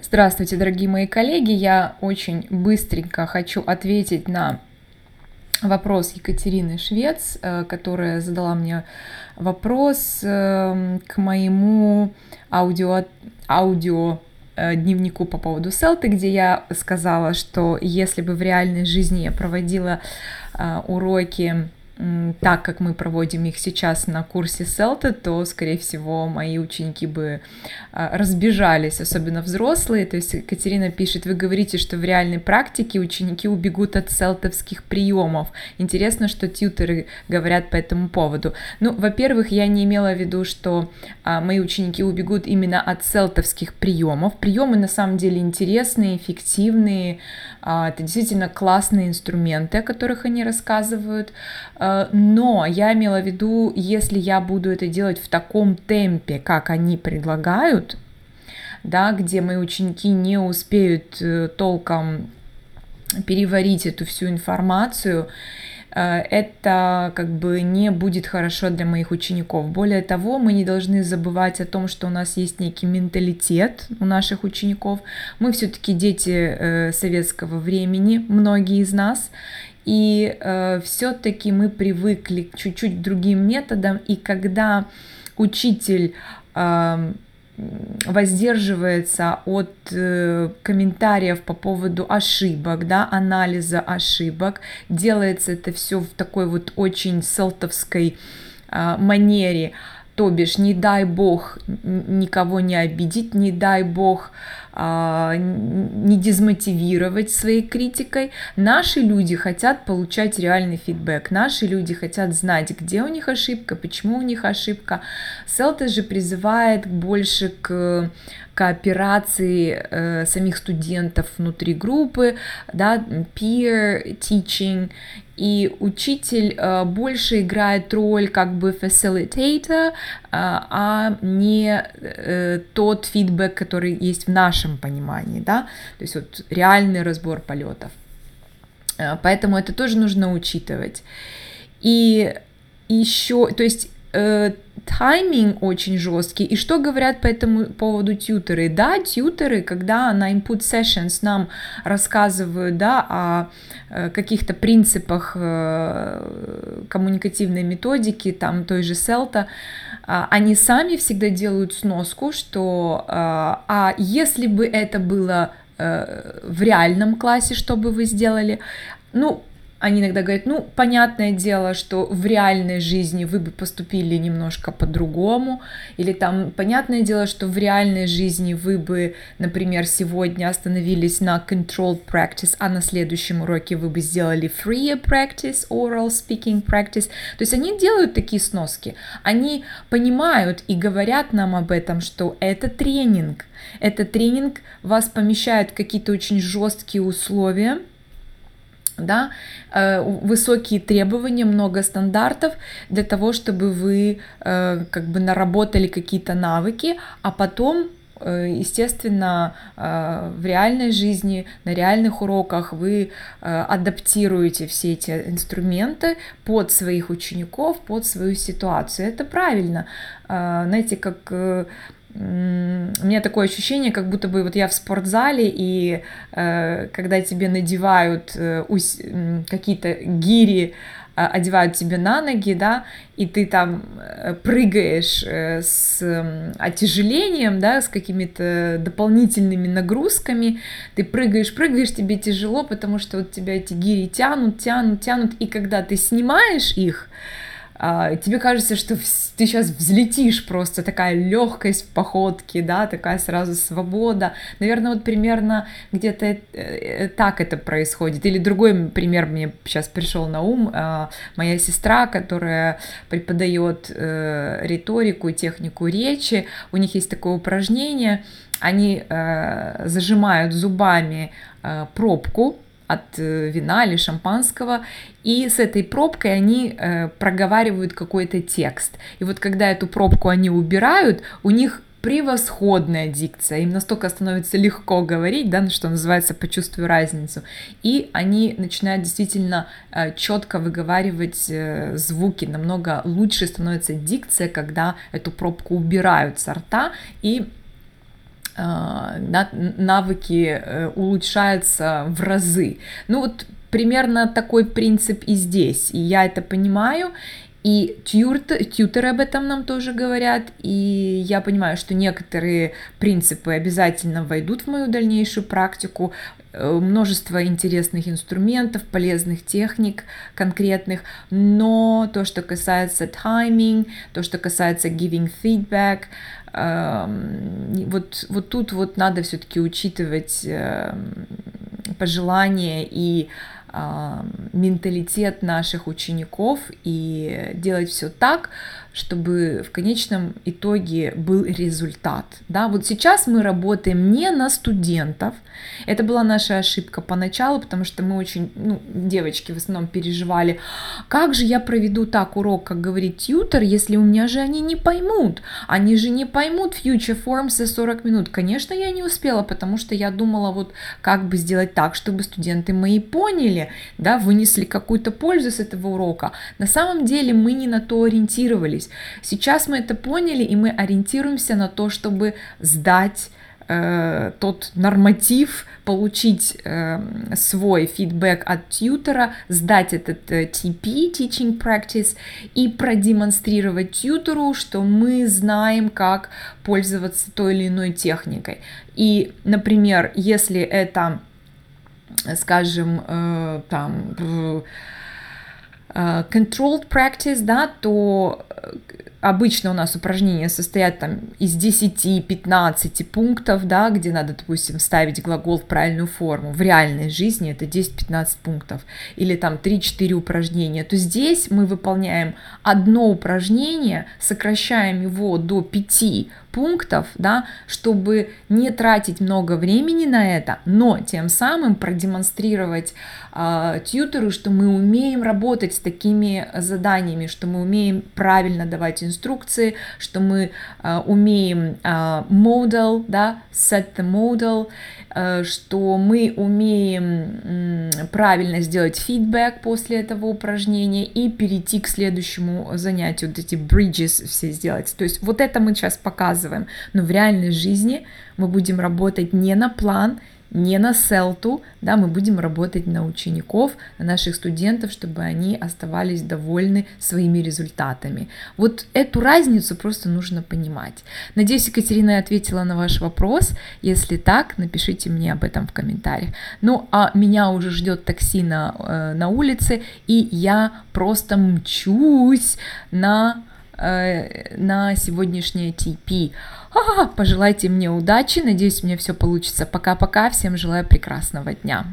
Здравствуйте, дорогие мои коллеги. Я очень быстренько хочу ответить на вопрос Екатерины Швец, э, которая задала мне вопрос эм, к моему аудио, аудио э, дневнику по поводу селты, где я сказала, что если бы в реальной жизни я проводила э, уроки так, как мы проводим их сейчас на курсе Селта, то, скорее всего, мои ученики бы а, разбежались, особенно взрослые. То есть Катерина пишет, вы говорите, что в реальной практике ученики убегут от селтовских приемов. Интересно, что тьютеры говорят по этому поводу. Ну, во-первых, я не имела в виду, что а, мои ученики убегут именно от селтовских приемов. Приемы на самом деле интересные, эффективные. А, это действительно классные инструменты, о которых они рассказывают. А, но я имела в виду, если я буду это делать в таком темпе, как они предлагают, да, где мои ученики не успеют э, толком переварить эту всю информацию, Э, это как бы не будет хорошо для моих учеников. Более того, мы не должны забывать о том, что у нас есть некий менталитет у наших учеников. Мы все-таки дети э, советского времени, многие из нас, и э, все-таки мы привыкли к чуть-чуть другим методам, и когда учитель э, воздерживается от э, комментариев по поводу ошибок, да, анализа ошибок. Делается это все в такой вот очень селтовской э, манере. То бишь, не дай бог никого не обидеть, не дай бог а, не дезмотивировать своей критикой. Наши люди хотят получать реальный фидбэк. Наши люди хотят знать, где у них ошибка, почему у них ошибка. Селта же призывает больше к кооперации э, самих студентов внутри группы, да, peer teaching, и учитель э, больше играет роль как бы facilitator, э, а не э, тот фидбэк, который есть в нашем понимании, да, то есть вот реальный разбор полетов. Э, поэтому это тоже нужно учитывать. И еще, то есть э, тайминг очень жесткий. И что говорят по этому поводу тьютеры? Да, тьютеры, когда на input sessions нам рассказывают, да, о э, каких-то принципах э, коммуникативной методики, там той же Селта, а, они сами всегда делают сноску, что а, а если бы это было э, в реальном классе, что бы вы сделали? Ну, они иногда говорят, ну, понятное дело, что в реальной жизни вы бы поступили немножко по-другому, или там, понятное дело, что в реальной жизни вы бы, например, сегодня остановились на controlled practice, а на следующем уроке вы бы сделали free practice, oral speaking practice. То есть они делают такие сноски, они понимают и говорят нам об этом, что это тренинг, это тренинг вас помещает в какие-то очень жесткие условия, да, э, высокие требования, много стандартов для того, чтобы вы э, как бы наработали какие-то навыки, а потом э, естественно, в реальной жизни, на реальных уроках вы адаптируете все эти инструменты под своих учеников, под свою ситуацию. Это правильно. Знаете, как у меня такое ощущение, как будто бы вот я в спортзале, и э, когда тебе надевают э, ус, какие-то гири, э, одевают тебе на ноги, да, и ты там э, прыгаешь э, с э, отяжелением, да, с какими-то дополнительными нагрузками, ты прыгаешь, прыгаешь, тебе тяжело, потому что вот тебя эти гири тянут, тянут, тянут, и когда ты снимаешь их, а, тебе кажется, что ты сейчас взлетишь просто, такая легкость в походке, да, такая сразу свобода. Наверное, вот примерно где-то э, э, так это происходит. Или другой пример мне сейчас пришел на ум. А, моя сестра, которая преподает э, риторику, технику речи, у них есть такое упражнение, они зажимают зубами пробку, от э, вина или шампанского, и с этой пробкой они э, проговаривают какой-то текст. И вот когда эту пробку они убирают, у них превосходная дикция, им настолько становится легко говорить, да, что называется, почувствую разницу, и они начинают действительно э, четко выговаривать э, звуки, намного лучше становится дикция, когда эту пробку убирают со рта, и навыки улучшаются в разы. Ну вот примерно такой принцип и здесь. И я это понимаю, и тьютер, тьютеры об этом нам тоже говорят, и я понимаю, что некоторые принципы обязательно войдут в мою дальнейшую практику, э, множество интересных инструментов, полезных техник конкретных, но то, что касается тайминг, то, что касается giving feedback, вот, вот тут вот надо все-таки учитывать эм, пожелания и менталитет наших учеников и делать все так, чтобы в конечном итоге был результат. Да? Вот сейчас мы работаем не на студентов. Это была наша ошибка поначалу, потому что мы очень, ну, девочки в основном переживали, как же я проведу так урок, как говорит тьютер, если у меня же они не поймут. Они же не поймут future forms за 40 минут. Конечно, я не успела, потому что я думала, вот как бы сделать так, чтобы студенты мои поняли, да, вынесли какую-то пользу с этого урока. На самом деле мы не на то ориентировались сейчас мы это поняли, и мы ориентируемся на то, чтобы сдать э, тот норматив, получить э, свой фидбэк от тьютера, сдать этот э, TP, Teaching Practice, и продемонстрировать тьютеру, что мы знаем, как пользоваться той или иной техникой. И, например, если это, скажем, э, там Э, controlled practice, да, то э, обычно у нас упражнения состоят там из 10-15 пунктов, да, где надо, допустим, ставить глагол в правильную форму. В реальной жизни это 10-15 пунктов. Или там 3-4 упражнения. То здесь мы выполняем одно упражнение, сокращаем его до 5 пунктов, да, чтобы не тратить много времени на это, но тем самым продемонстрировать э, тьютеру, что мы умеем работать с такими заданиями, что мы умеем правильно давать инструкции, что мы э, умеем э, model, да, set the model, что мы умеем э, правильно сделать фидбэк после этого упражнения и перейти к следующему занятию, вот эти bridges все сделать. То есть вот это мы сейчас показываем. Но в реальной жизни мы будем работать не на план, не на селту, да, мы будем работать на учеников, на наших студентов, чтобы они оставались довольны своими результатами. Вот эту разницу просто нужно понимать. Надеюсь, Екатерина ответила на ваш вопрос. Если так, напишите мне об этом в комментариях. Ну, а меня уже ждет такси на, э, на улице, и я просто мчусь на Э, на сегодняшнее TP. Пожелайте мне удачи, надеюсь, у меня все получится. Пока-пока, всем желаю прекрасного дня.